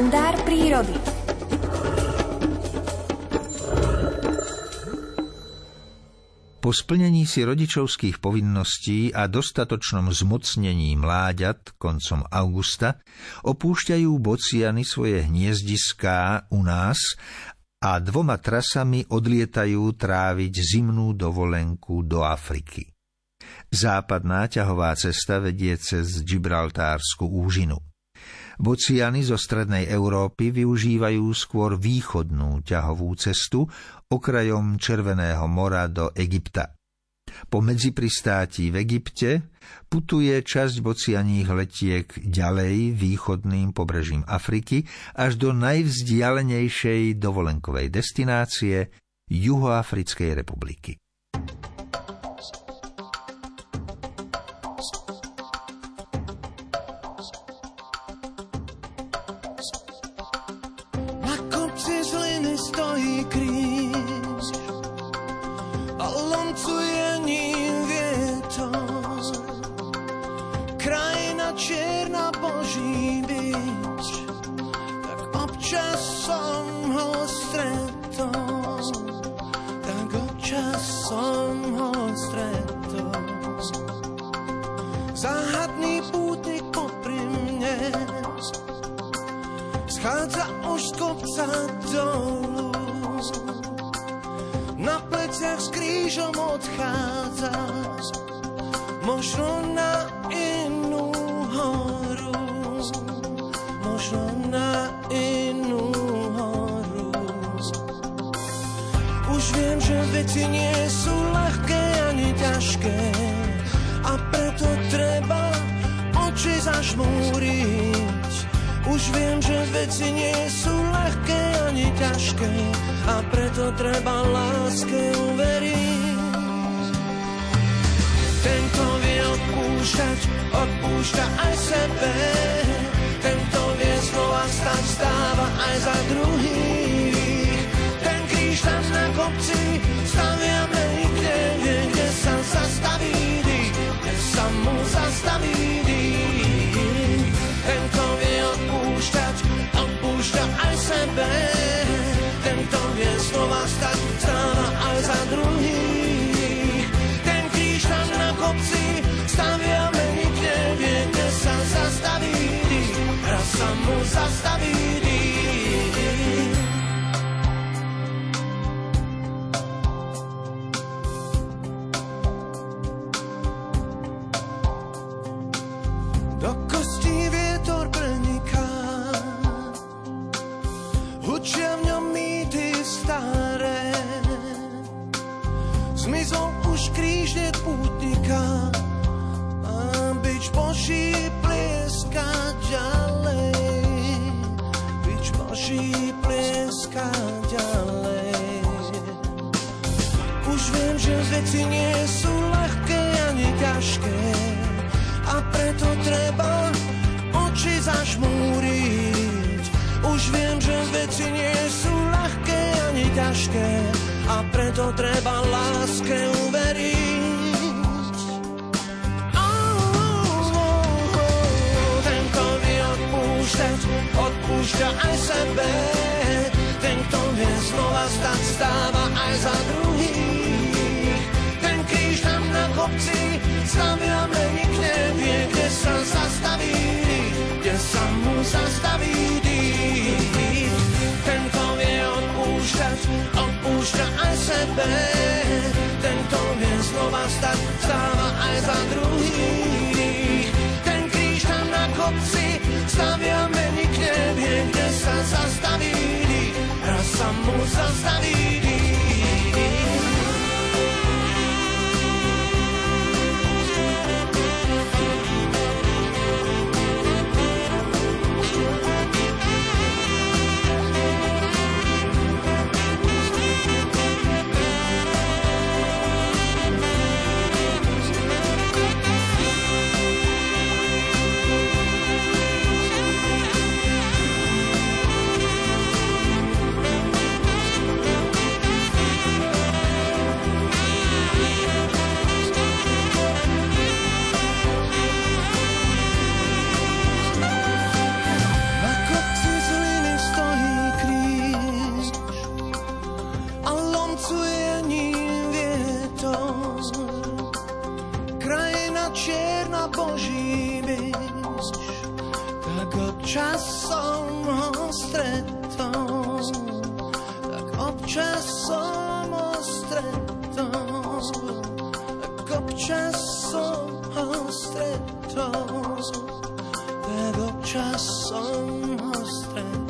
kalendár prírody. Po splnení si rodičovských povinností a dostatočnom zmocnení mláďat koncom augusta opúšťajú bociany svoje hniezdiská u nás a dvoma trasami odlietajú tráviť zimnú dovolenku do Afriky. Západná ťahová cesta vedie cez Gibraltársku úžinu. Bociany zo strednej Európy využívajú skôr východnú ťahovú cestu okrajom Červeného mora do Egypta. Po medzipristáti v Egypte putuje časť bocianích letiek ďalej východným pobrežím Afriky až do najvzdialenejšej dovolenkovej destinácie Juhoafrickej republiky. Som ho stretol. Záhadný pútnik popri mne, schádza už kopca dolu na pleciach s krížom odchádzaš, možno na inú horu, možno na inú Už viem, že veci nie sú ľahké ani ťažké a preto treba oči zažmúriť. Už viem, že veci nie sú ľahké ani ťažké a preto treba láske uveriť. Tento vie odpúšťať, odpúšťa aj sebe. Tento vie slova stať, stáva aj za druhých. Hučia v ňom staré. Zmizol už krížne pútnika a byč Boží plieska ďalej. Byč Boží plieska ďalej. Už viem, že veci nie sú ľahké ani ťažké ťažké a preto treba láske uveriť. Oh, oh, oh, tento vie odpúšťať, odpúšťa aj sebe. Ten, kto vie znova stať, stáva aj za druhých. Ten kríž tam na kopci staviame, nik nevie, kde sa zastaví, stať, stáva aj za druhých. Ten kríž tam na kopci staviame, nik nevie, kde sa zastaví, raz sa mu zastaví občas som ho stretol, tak občas som ho stretol, tak občas som ho stretol, tak občas som ho stretol.